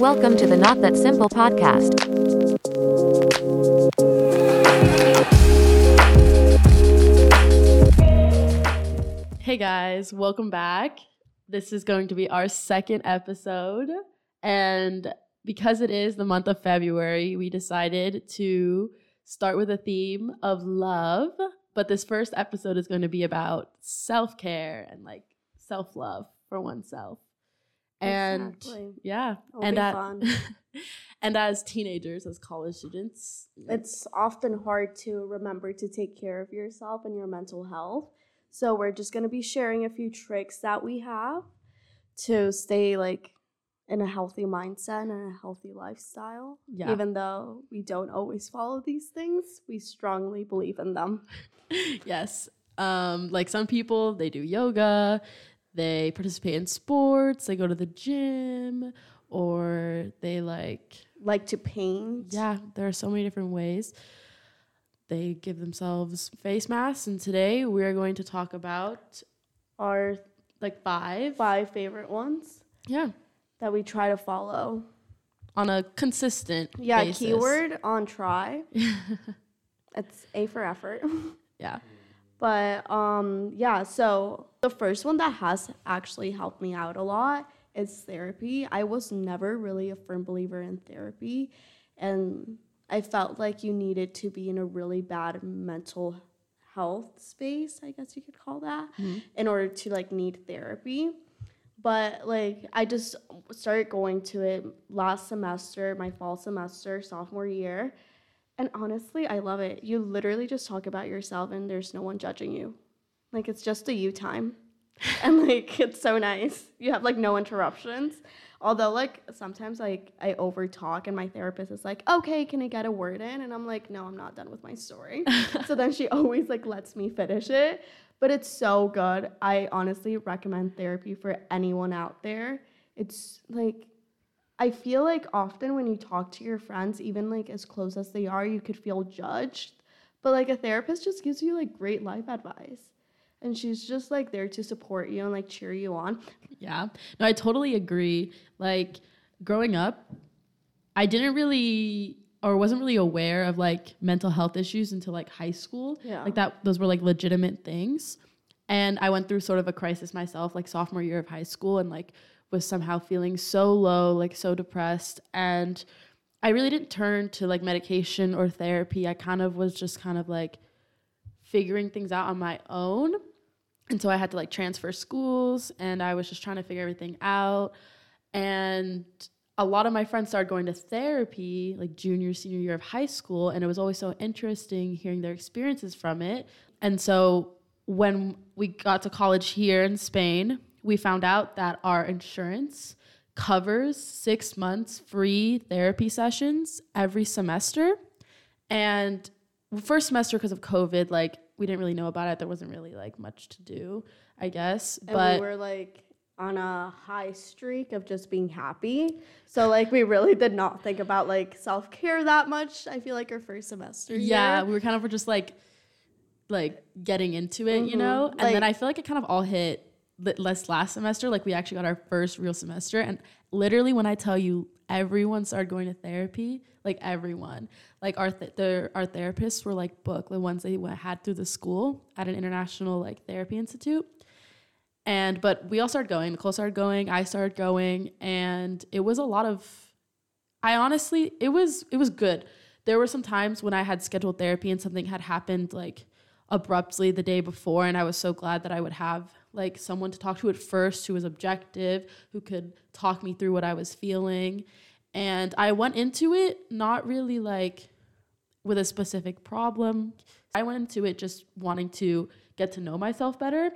Welcome to the Not That Simple podcast. Hey guys, welcome back. This is going to be our second episode. And because it is the month of February, we decided to start with a theme of love. But this first episode is going to be about self care and like self love for oneself. And Exactly. yeah, It'll and at- and as teenagers, as college students, It's often hard to remember to take care of yourself and your mental health. So we're just going to be sharing a few tricks that we have to stay like in a healthy mindset and a healthy lifestyle. Yeah. Even though we don't always follow these things, we strongly believe in them. yes. Um, like some people, they do yoga, they participate in sports, they go to the gym, or they like, Like to paint. yeah, there are so many different ways. They give themselves face masks, and today we are going to talk about Our like five, five favorite ones yeah, that we try to follow. on a consistent, Yeah, basis. keyword on try. it's A for effort. yeah, But um yeah, so the first one that has actually helped me out a lot is therapy. I was never really a firm believer in therapy and I felt like you needed to be in a really bad mental health space, I guess you could call that, in order to like need therapy. But like I just started going to it last semester, my fall semester, sophomore year. And honestly, I love it. You literally just talk about yourself and there's no one judging you. Like it's just a you time. and like it's so nice. You have like no interruptions. Although like sometimes like I over talk and my therapist is like, "Okay, can I get a word in?" and I'm like, "No, I'm not done with my story." so then she always like lets me finish it. But it's so good. I honestly recommend therapy for anyone out there. It's like I feel like often when you talk to your friends, even like as close as they are, you could feel judged. But like a therapist just gives you like great life advice. And she's just like there to support you and like cheer you on. Yeah. No, I totally agree. Like growing up, I didn't really or wasn't really aware of like mental health issues until like high school. Yeah. Like that those were like legitimate things. And I went through sort of a crisis myself like sophomore year of high school and like was somehow feeling so low, like so depressed and I really didn't turn to like medication or therapy. I kind of was just kind of like figuring things out on my own. And so I had to like transfer schools and I was just trying to figure everything out. And a lot of my friends started going to therapy like junior, senior year of high school. And it was always so interesting hearing their experiences from it. And so when we got to college here in Spain, we found out that our insurance covers six months free therapy sessions every semester. And first semester, because of COVID, like we didn't really know about it. There wasn't really like much to do, I guess. And but we were like on a high streak of just being happy. So like we really did not think about like self-care that much. I feel like our first semester. yeah, here. we were kind of just like like getting into it, you Mhm. know. And then I feel like it kind of all hit less last semester. Like we actually got our first real semester, and literally when I tell you, everyone started going to therapy. Like everyone, like our th- our therapists were like booked, the ones they had through the school at an international like therapy institute. And but we all started going. Nicole started going. I started going, and it was a lot of. I honestly, it was it was good. There were some times when I had scheduled therapy and something had happened like abruptly the day before, and I was so glad that I would have like someone to talk to at first who was objective, who could talk me through what I was feeling. And I went into it not really like with a specific problem. I went into it just wanting to get to know myself better,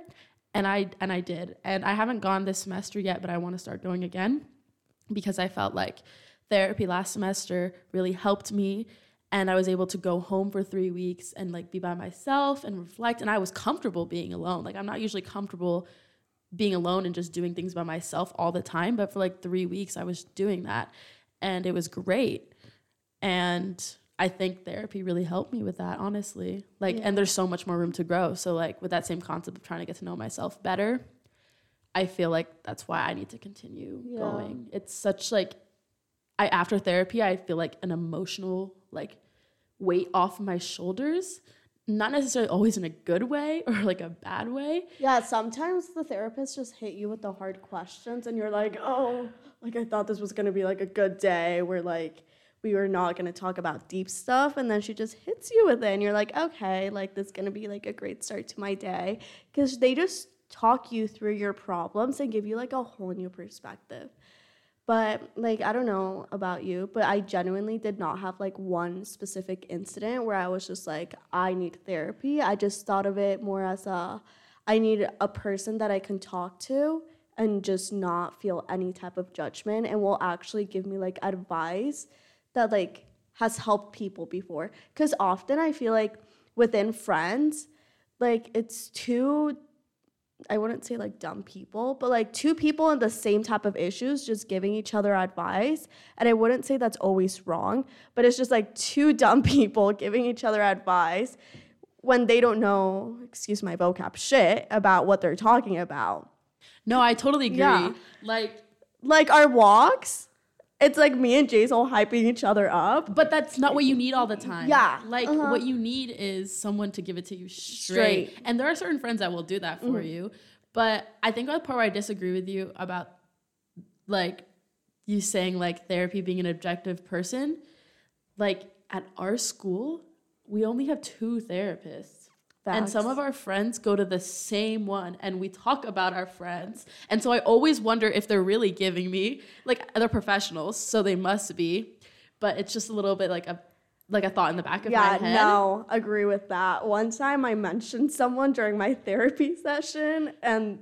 and I and I did. And I haven't gone this semester yet, but I want to start going again because I felt like therapy last semester really helped me and I was able to go home for 3 weeks and like be by myself and reflect and I was comfortable being alone. Like I'm not usually comfortable being alone and just doing things by myself all the time, but for like 3 weeks I was doing that and it was great. And I think therapy really helped me with that, honestly. Like, and there's so much more room to grow. So, like, with that same concept of trying to get to know myself better, I feel like that's why I need to continue Yeah. going. It's such like I after therapy, I feel like an emotional like weight off my shoulders. Not necessarily always in a good way or like a bad way. Yeah, sometimes the therapist just hit you with the hard questions and you're like, "Oh, like I thought this was going to be like a good day where like we were not going to talk about deep stuff and then she just hits you with it and you're like, "Okay, like this is going to be like a great start to my day." Cuz they just talk you through your problems and give you like a whole new perspective. But like I don't know about you, but I genuinely did not have like one specific incident where I was just like I need therapy. I just thought of it more as a I need a person that I can talk to and just not feel any type of judgment and will actually give me like advice that like has helped people before cuz often I feel like within friends like it's too I wouldn't say like dumb people, but like two people in the same type of issues just giving each other advice. And I wouldn't say that's always wrong, but it's just like two dumb people giving each other advice when they don't know, excuse my vocab, shit about what they're talking about. No, I totally agree. Yeah. Like Like our walks, it's like me and Jace all hyping each other up. But that's not what you need all the time. Yeah, Like uh-huh. what you need is someone to give it to you straight. Straight. Mm-hmm. And there are certain friends that will do that for you. But I think the part where I disagree with you about like you saying like therapy being an objective person, like at our school, we only have two therapists. And some of our friends go to the same one and we talk about our friends. And so I always wonder if they're really giving me like they're professionals, so they must be. But it's just a little bit like a like a thought in the back of my Yeah, head. no, agree with that. One time I mentioned someone during my therapy session, and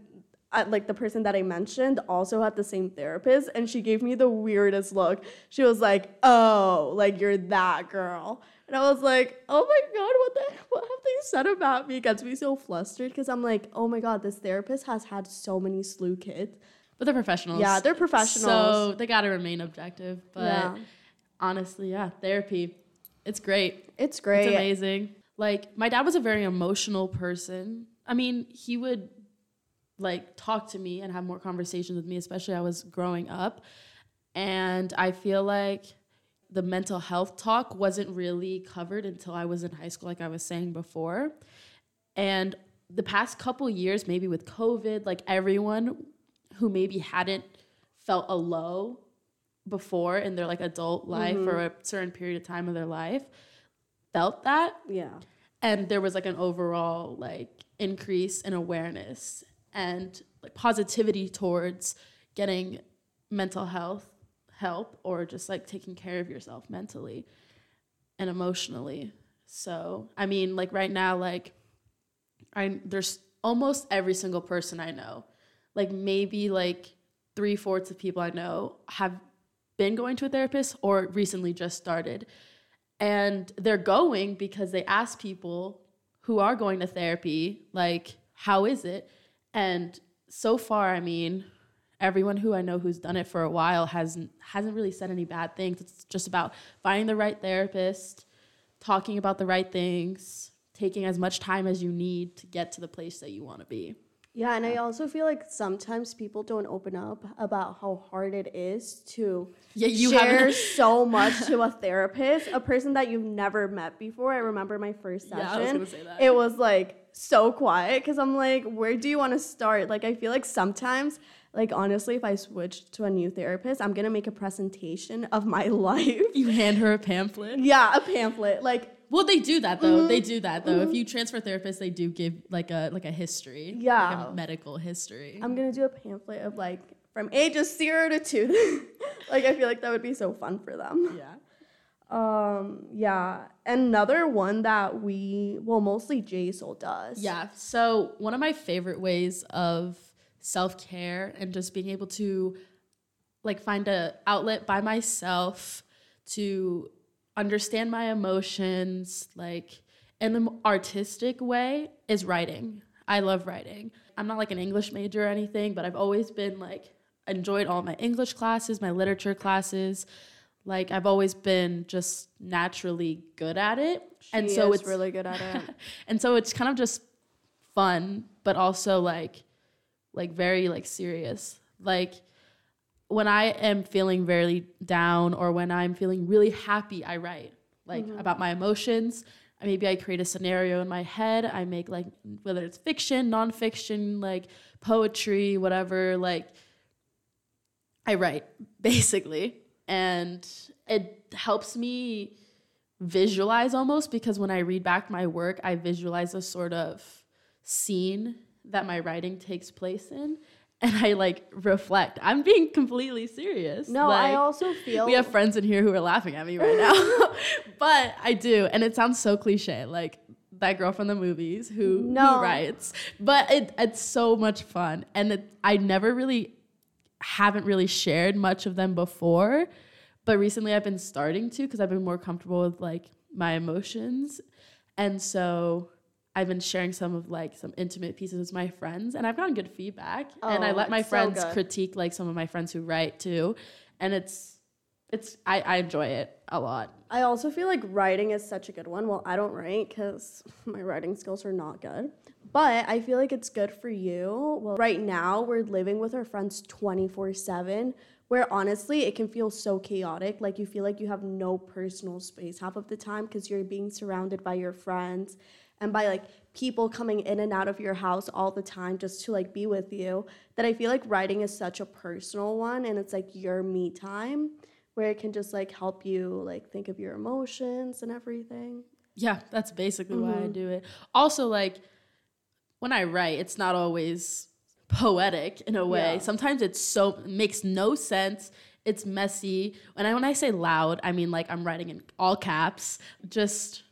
I, like the person that I mentioned also had the same therapist, and she gave me the weirdest look. She was like, "Oh, like you're that girl," and I was like, "Oh my god, what the what have they said about me?" It gets me so flustered because I'm like, "Oh my god, this therapist has had so many SLU kids." But they're professionals. Yeah, they're professionals. So they gotta remain objective. But Yeah. honestly, yeah, therapy. It's great. It's great. It's amazing. Like my dad was a very emotional person. I mean, he would like talk to me and have more conversations with me, especially I was growing up. And I feel like the mental health talk wasn't really covered until I was in high school, like I was saying before. And the past couple years, maybe with COVID, like everyone who maybe hadn't felt a low before in their like adult life mm-hmm. or a certain period of time of their life felt that Yeah. and there was like an overall like increase in awareness and like positivity towards getting mental health help or just like taking care of yourself mentally and emotionally. So i mean like right now like i there's almost every single person i know like maybe like three fourths of people i know have been going to a therapist or recently just started. And they're going because they ask people who are going to therapy like how is it and so far i mean everyone who i know who's done it for a while hasn't hasn't really said any bad things. It's just about finding the right therapist talking about the right things taking as much time as you need to get to the place that you want to be Yeah, and I also feel like sometimes people don't open up about how hard it is to Yeah, you share so much to a therapist, a person that you've never met before. I remember my first session. Yeah. I was gonna say that. It was like so quiet because I'm like, where do you want to start? Like, I feel like sometimes, like honestly, if I switched to a new therapist, I'm gonna make a presentation of my life. you hand her a pamphlet yeah, a pamphlet. Like, Well, they do that though. They Mm-hmm. do that though. If you transfer therapists, they do give like a like a history. like Yeah. a medical history. I'm gonna do a pamphlet of like from ages zero to two. like, I feel like that would be so fun for them. yeah. Um, yeah. Another one that we, well, mostly Jaisal does. Yeah. So one of my favorite ways of self care and just being able to like find a outlet by myself to understand my emotions, like in an artistic way, is writing. I love writing. I'm not like an English major or anything, but I've always been like enjoyed all my English classes, my literature classes. Like I've always been just naturally good at it. and so it's really good at it. and so it's kind of just fun but also like like very like serious like when I am feeling very down or when I'm feeling really happy, I write like mm-hmm. about my emotions. Maybe I create a scenario in my head. I make like whether it's fiction, nonfiction, like poetry, whatever. Like I write basically, and it helps me visualize almost because when I read back my work, I visualize a sort of scene that my writing takes place in. And I like reflect. I'm being completely serious. No, I also feel we have friends in here who are laughing at me right now. but I do. And it sounds so cliche, like that girl from the movies who, No. who writes. But it, it's so much fun. And it, I never really haven't really shared much of them before. But recently I've been starting to because I've been more comfortable with like my emotions. And so I've been sharing some of like some intimate pieces with my friends and I've gotten good feedback. and I Oh, let my it's so friends critique like some of my friends who write too. And it's it's I, I enjoy it a lot. I also feel like writing is such a good one. Well, I don't write because my writing skills are not good. But I feel like it's good for you. Well, right now we're living with our friends 24 7, where honestly it can feel so chaotic. Like you feel like you have no personal space half of the time because you're being surrounded by your friends and by like people coming in and out of your house all the time just to like be with you. That I feel like writing is such a personal one and it's like your me time where it can just like help you like think of your emotions and everything. Yeah, that's basically why Mm-hmm. I do it. Also, like when I write, it's not always poetic in a way. Yeah. Sometimes it's so makes no sense. It's messy. And I, when I say loud, I mean like I'm writing in all caps. Just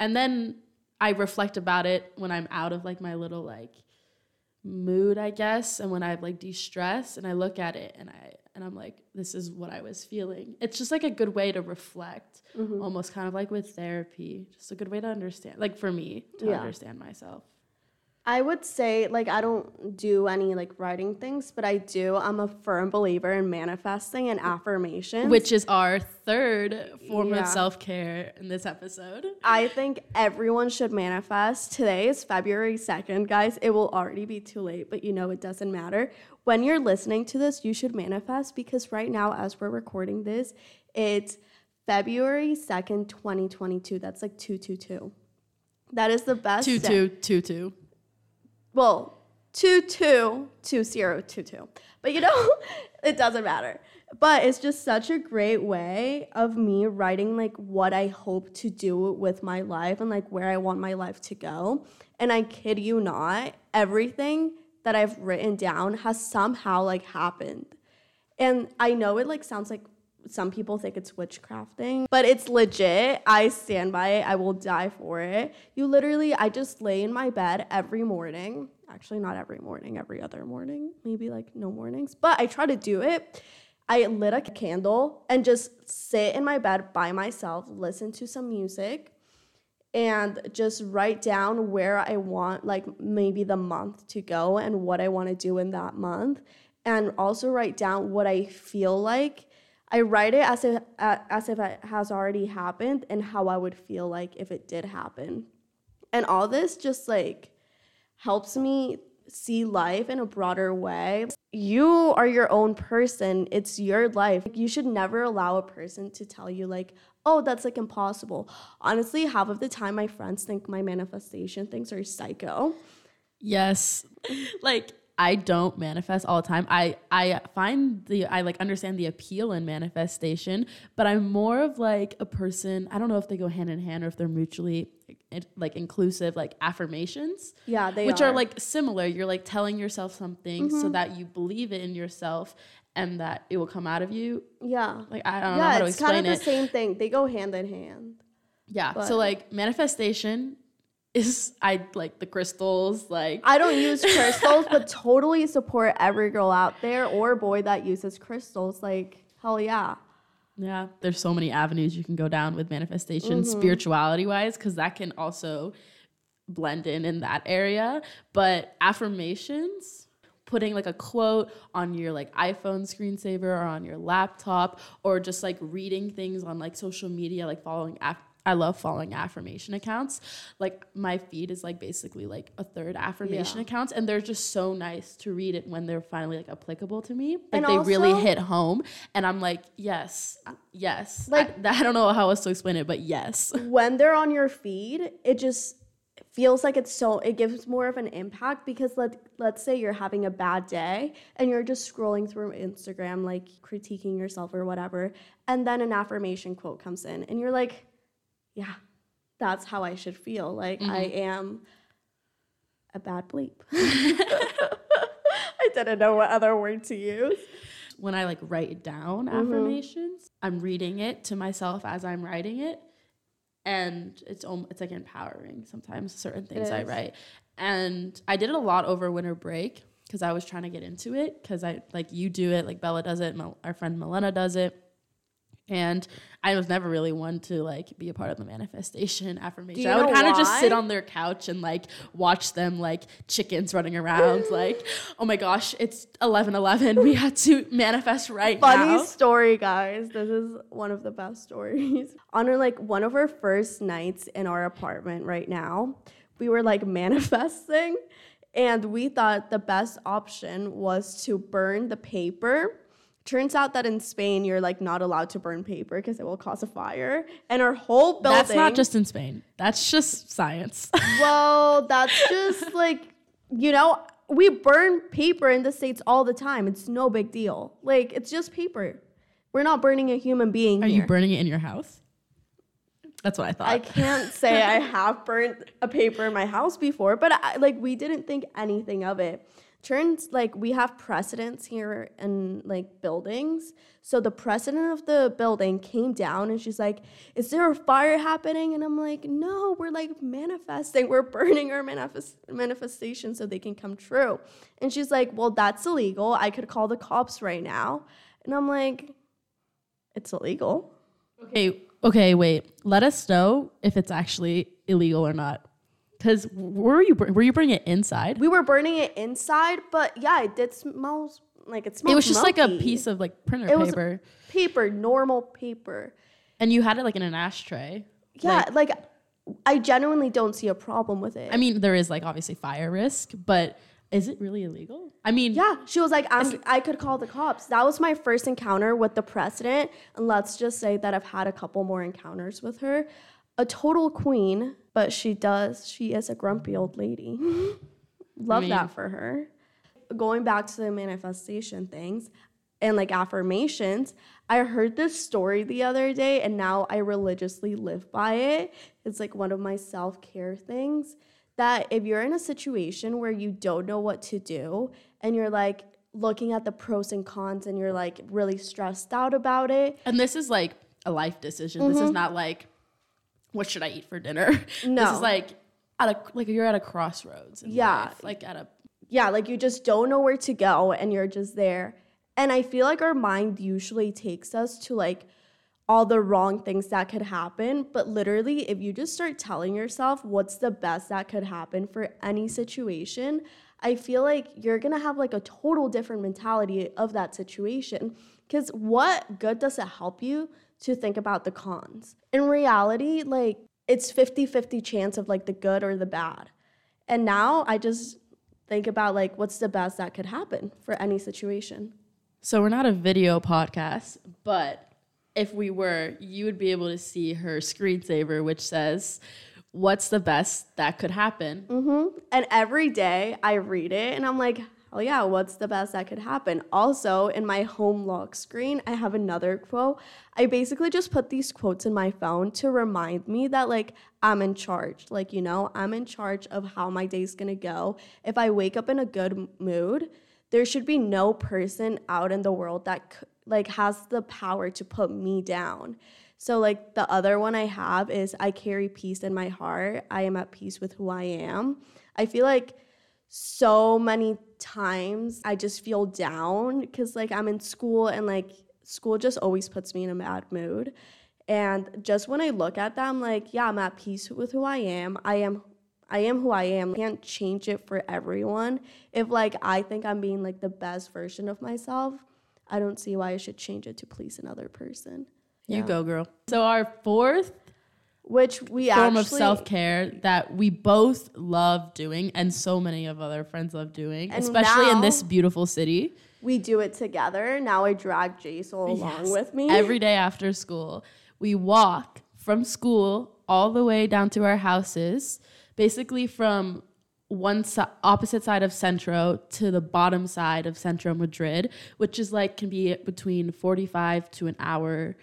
and then I reflect about it when I'm out of like my little like mood, I guess, and when I've like de-stressed and I look at it and I and I'm like, this is what I was feeling. It's just like a good way to reflect, Mm-hmm. almost kind of like with therapy. Just a good way to understand, like for me, to Yeah. understand myself. I would say, like, I don't do any like writing things, but I do. I'm a firm believer in manifesting and affirmation, which is our third form yeah. of self care in this episode. I think everyone should manifest. Today is February 2nd, guys. It will already be too late, but you know, it doesn't matter. When you're listening to this, you should manifest because right now, as we're recording this, it's February 2nd, 2022. That's like 222. That is the best. 2222 well, two two two zero two two. But you know, it doesn't matter. But it's just such a great way of me writing like what I hope to do with my life and like where I want my life to go. And I kid you not, everything that I've written down has somehow like happened. And I know it like sounds like some people think it's witchcrafting, but it's legit. I stand by it. I will die for it. You literally, I just lay in my bed every morning. Actually, not every morning, every other morning, maybe like no mornings, but I try to do it. I lit a candle and just sit in my bed by myself, listen to some music, and just write down where I want, like maybe the month to go and what I want to do in that month. And also write down what I feel like. I write it as if, uh, as if it has already happened and how I would feel like if it did happen. And all this just like helps me see life in a broader way. You are your own person. It's your life. You should never allow a person to tell you like, "Oh, that's like impossible." Honestly, half of the time my friends think my manifestation things are psycho. Yes. like I don't manifest all the time. I I find the I like understand the appeal in manifestation, but I'm more of like a person, I don't know if they go hand in hand or if they're mutually like inclusive like affirmations. Yeah, they which are. are. Mm-hmm. like similar. You're like telling yourself something so that you believe it in yourself and that it will come out of you. Yeah. Like I don't know how Yeah, to it's explain kind of it. the same thing. They go hand in hand. Yeah. But- so like manifestation is I like the crystals, like I don't use crystals, but totally support every girl out there or boy that uses crystals. Like, hell yeah. yeah, there's so many avenues you can go down with manifestation, mm-hmm. spirituality wise, because that can also blend in in that area. But affirmations, putting like a quote on your like iPhone screensaver or on your laptop, or just like reading things on like social media, like following af- I love following affirmation accounts. Like my feed is like basically like a third affirmation Yeah. accounts, and they're just so nice to read it when they're finally like applicable to me. Like And they really hit home, and I'm like, yes, yes. Like- I, I don't know how else to explain it, but yes. when they're on your feed, it just feels like it's so it gives more of an impact because let let's say you're having a bad day and you're just scrolling through Instagram like critiquing yourself or whatever and then an affirmation quote comes in and you're like yeah that's how I should feel. Like I mm-hmm. am a bad bleep. I didn't know what other word to use. When I like write down mm-hmm. affirmations, I'm reading it to myself as I'm writing it, and it's it's like empowering. Sometimes certain things I write, and I did it a lot over winter break because I was trying to get into it because I like you do it, like Bella does it, Mel- our friend Milena does it. And I was never really one to like be a part of the manifestation affirmation. I would kind of just sit on their couch and like watch them like chickens running around. like, oh my gosh, it's eleven eleven. We had to manifest right Funny now. story, guys. This is one of the best stories. On our, like one of our first nights in our apartment right now, we were like manifesting, and we thought the best option was to burn the paper. Turns out that in Spain, you're like not allowed to burn paper because it will cause a fire. And our whole building. That's not just in Spain. That's just science. Well, that's just like, you know, we burn paper in the States all the time. It's no big deal. Like, it's just paper. We're not burning a human being Are here. you burning it in your house? That's what I thought. I can't say I have burnt a paper in my house before, but I, like we didn't think anything of it. Turns like we have precedents here in like buildings. So the president of the building came down and she's like, "Is there a fire happening?" And I'm like, "No, we're like manifesting. We're burning our manifest manifestation so they can come true." And she's like, "Well, that's illegal. I could call the cops right now." And I'm like, "It's illegal." okay, okay, wait. Let us know if it's actually illegal or not. Because were you were you bringing it inside? We were burning it inside, but yeah, it did smell like it smelled. It was just like a piece of like printer It paper, paper, normal paper. and you had it like in an ashtray. Yeah, like, I genuinely don't see a problem with it. I mean, there is like obviously fire risk, but is it really illegal? I mean, yeah, she was like, I'm, I could call the cops. That was my first encounter with the president, and let's just say that I've had a couple more encounters with her. A total queen, but she does. She is a grumpy old lady. Mm-hmm. Love mean- that for her. Going back to the manifestation things and like affirmations, I heard this story the other day and now I religiously live by it. It's like one of my self care things that if you're in a situation where you don't know what to do and you're like looking at the pros and cons and you're like really stressed out about it, and this is like a life decision. This is mm-hmm. not like what should I eat for dinner. No. this is like at a like you're at a crossroads. In Yeah. life, like at a yeah, like you just don't know where to go and you're just there. And I feel like our mind usually takes us to like all the wrong things that could happen. But literally, if you just start telling yourself what's the best that could happen for any situation, I feel like you're gonna have like a total different mentality of that situation. Because what good does it help you to think about the cons? In reality, like it's 50 50 chance of like the good or the bad. And now I just think about like what's the best that could happen for any situation. So we're not a video podcast, but if we were, you would be able to see her screensaver, which says, "What's the best that could happen?" Mm-hmm. And every day I read it and I'm like, oh yeah, what's the best that could happen? Also, in my home lock screen, I have another quote. I basically just put these quotes in my phone to remind me that like I'm in charge. Like, you know, I'm in charge of how my day's gonna go. If I wake up in a good mood, there should be no person out in the world that like has the power to put me down. So like the other one I have is I carry peace in my heart. I am at peace with who I am. I feel like so many times I just feel down because like I'm in school and like school just always puts me in a bad mood. And just when I look at them, like, yeah, I'm at peace with who I am. I am I am who I am. I can't change it for everyone. If like I think I'm being like the best version of myself, I don't see why I should change it to please another person. You go, girl. So our fourth which we form actually of self care that we both love doing, and so many of other friends love doing, especially in this beautiful city. we do it together. Now I drag Jace along Yes. with me. Every day after school, we walk from school all the way down to our houses, basically from one si- opposite side of Centro to the bottom side of Centro Madrid, which is like can be between 45 to an hour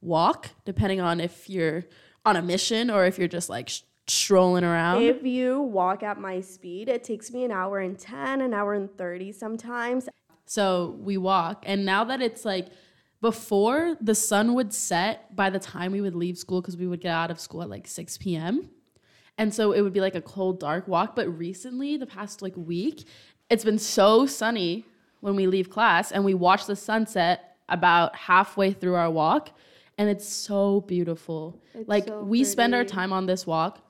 walk, depending on if you're on a mission or if you're just like sh- strolling around. if you walk at my speed, it takes me an hour and 10, an hour and 30 sometimes. So we walk. And now that it's like before the sun would set by the time we would leave school, because we would get out of school at like 6 p.m. And so it would be like a cold, dark walk. But recently, the past like week, it's been so sunny when we leave class and we watch the sunset about halfway through our walk. And it's so beautiful. It's like so we spend our time on this walk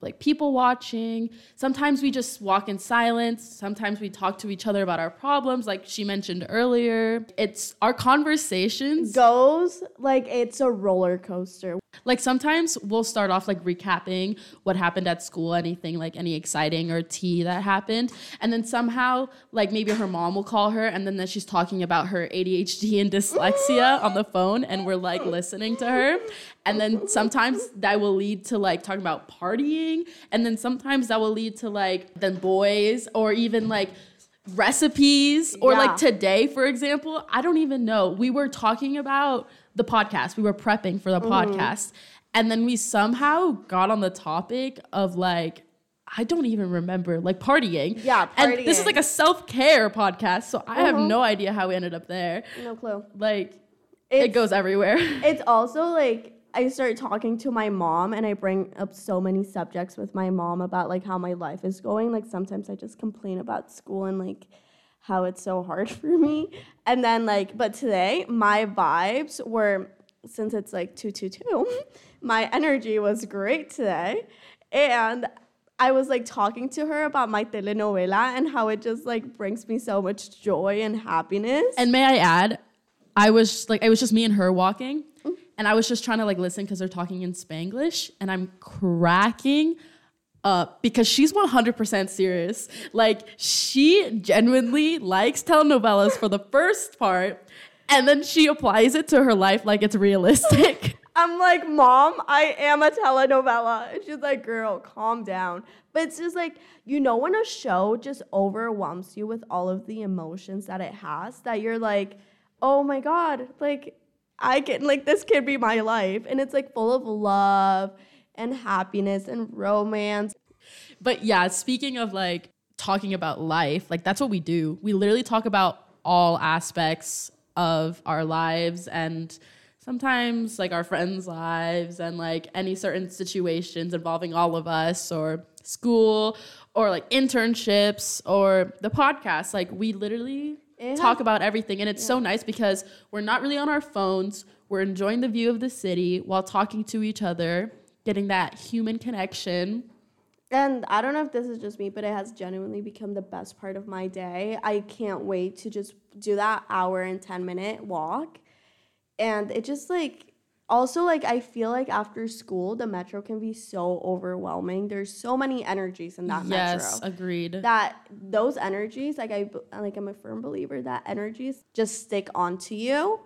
like people watching. Sometimes we just walk in silence. Sometimes we talk to each other about our problems, like she mentioned earlier. It's our conversations. Goes like it's a roller coaster. Like sometimes we'll start off like recapping what happened at school, anything like any exciting or tea that happened. And then somehow, like maybe her mom will call her and then, then she's talking about her ADHD and dyslexia on the phone and we're like listening to her. And then sometimes that will lead to like talking about partying. And then sometimes that will lead to like then boys or even like recipes or Yeah. like today for example i don't even know we were talking about the podcast we were prepping for the Mm-hmm. podcast and then we somehow got on the topic of like i don't even remember like partying Yeah, and this is. Mm-hmm. like a self-care podcast so i have no idea how we ended up there No clue. like it goes everywhere It's also like I start talking to my mom and I bring up so many subjects with my mom about like how my life is going. Like sometimes I just complain about school and like how it's so hard for me. And then like but today my vibes were since it's like 222, my energy was great today. And I was like talking to her about my telenovela and how it just like brings me so much joy and happiness. And may I add, I was like, it was just me and her walking, and I was just trying to like listen because they're talking in Spanglish, and I'm cracking up because she's 100% serious. Like, she genuinely likes telenovelas for the first part, and then she applies it to her life like it's realistic. I'm like, Mom, I am a telenovela. And she's like, Girl, calm down. But it's just like, you know, when a show just overwhelms you with all of the emotions that it has, that you're like, Oh my God, like, I can, like, this could be my life. And it's like full of love and happiness and romance. But yeah, speaking of like talking about life, like that's what we do. We literally talk about all aspects of our lives and sometimes like our friends' lives and like any certain situations involving all of us or school or like internships or the podcast. Like we literally It talk about everything and it's so nice because we're not really on our phones. We're enjoying the view of the city while talking to each other, getting that human connection. And I don't know if this is just me, but it has genuinely become the best part of my day. I can't wait to just do that hour and 10 minute walk. And it just like, also, like, I feel like after school, the metro can be so overwhelming. There's so many energies in that yes, metro. agreed. That those energies, like I, like I'm a firm believer that energies just stick onto you.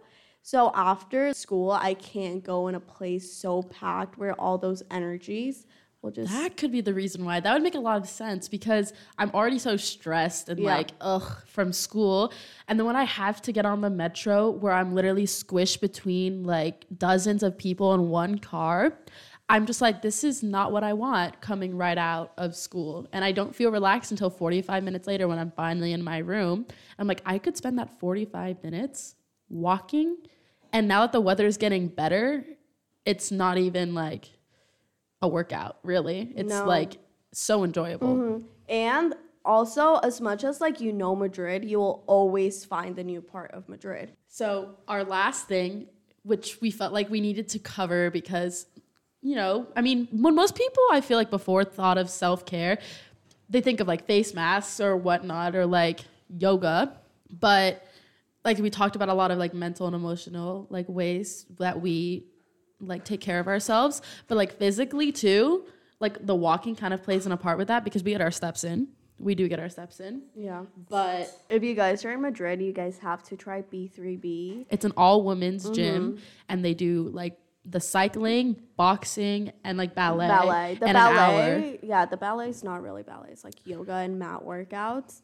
So after school, I can't go in a place so packed where all those energies will just that could be the reason why. That would make a lot of sense because I'm already so stressed and Yeah. like ugh from school. And then when I have to get on the metro where I'm literally squished between like dozens of people in one car, I'm just like, this is not what I want coming right out of school. And I don't feel relaxed until 45 minutes later when I'm finally in my room. I'm like, I could spend that 45 minutes walking. And now that the weather is getting better, it's not even like a workout, really. It's No. like so enjoyable. Mm-hmm. And also, as much as like you know Madrid, you will always find the new part of Madrid. So, our last thing, which we felt like we needed to cover because, you know, I mean, when most people I feel like before thought of self care, they think of like face masks or whatnot or like yoga. But like we talked about a lot of like mental and emotional like ways that we like take care of ourselves, but like physically too. Like the walking kind of plays an a part with that because we get our steps in. We do get our steps in, Yeah. but If you guys are in Madrid, you guys have to try B3B. it's an all women's Mm-hmm. gym, and they do like the cycling, boxing, and like ballet. ballet. The and An hour. ballet, yeah, the ballet is not really ballet. It's like yoga and mat workouts,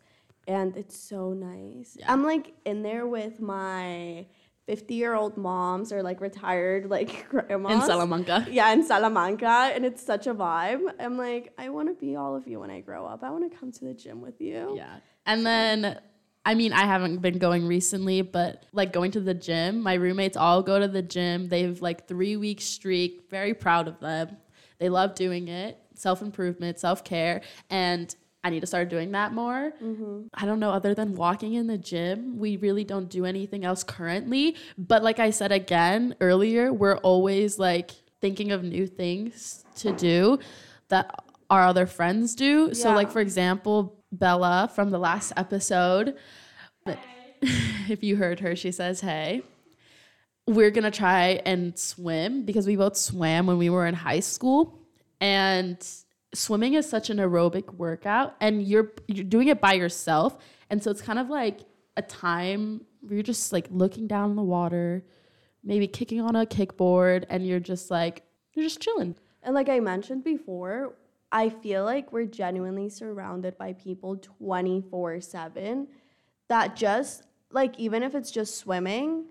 and it's so nice. Yeah. I'm like in there with my 50 year old moms or like retired like grandmas in Salamanca. Yeah, in Salamanca, and it's such a vibe. I'm like, I want to be all of you when I grow up. I want to come to the gym with you. Yeah. And then I mean, I haven't been going recently, but like going to the gym, my roommates all go to the gym. They've like 3 week streak, very proud of them. They love doing it. Self-improvement, self-care, and I need to start doing that more. Mm-hmm. I don't know, other than walking in the gym, we really don't do anything else currently. But like I said again earlier, we're always like thinking of new things to do that our other friends do. So, like, for example, Bella from the last episode, if you heard her, she says, Hey, we're gonna try and swim because we both swam when we were in high school. And swimming is such an aerobic workout, and you're you're doing it by yourself. And so it's kind of like a time where you're just like looking down in the water, maybe kicking on a kickboard, and you're just like you're just chilling. And like I mentioned before, I feel like we're genuinely surrounded by people 24 7 that just, like, even if it's just swimming,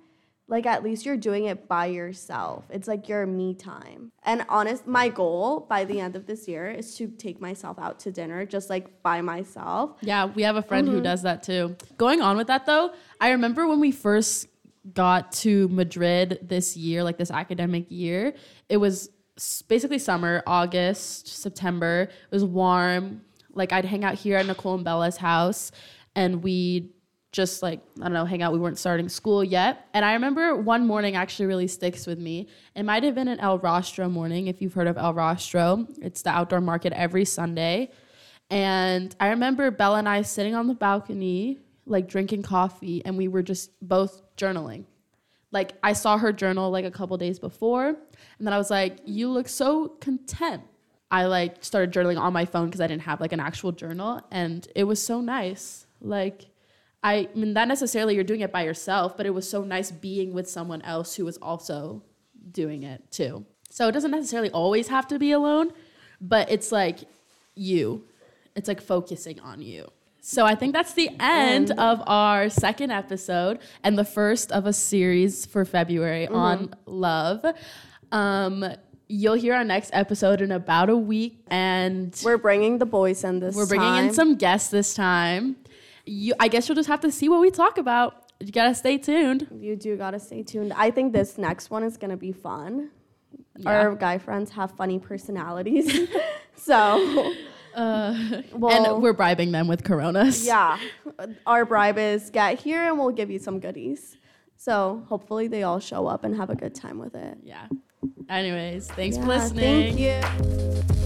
like at least you're doing it by yourself. It's like your me time. And honest, my goal by the end of this year is to take myself out to dinner just like by myself. Yeah, we have a friend who mm-hmm. does that too. Going on with that though, I remember when we first got to Madrid this year, like this academic year, it was basically summer, August, September. It was warm. Like I'd hang out here at Nicole and Bella's house and we'd just like, I don't know, hang out. We weren't starting school yet. And I remember one morning actually really sticks with me. It might have been an El Rastro morning, if you've heard of El Rastro. It's the outdoor market every Sunday. And I remember Bella and I sitting on the balcony, like drinking coffee, and we were just both journaling. Like I saw her journal like a couple days before, and then I was like, "You look so content." I like started journaling on my phone because I didn't have like an actual journal, and it was so nice. Like I, mean, not necessarily you're doing it by yourself, but it was so nice being with someone else who was also doing it too. So it doesn't necessarily always have to be alone, but it's like you. It's like focusing on you. So I think that's the end of our second episode and the first of a series for February on love. Um, you'll hear our next episode in about a week, and We're bringing the boys in this we're bringing in some guests this time. You, I guess you'll just have to see what we talk about. You gotta stay tuned. You do gotta stay tuned. I think this next one is gonna be fun. Yeah. Our guy friends have funny personalities, so Uh, well, and we're bribing them with Coronas. yeah. Our bribe is get here and we'll give you some goodies. So hopefully they all show up and have a good time with it. Yeah. Anyways, thanks for listening. Thank you.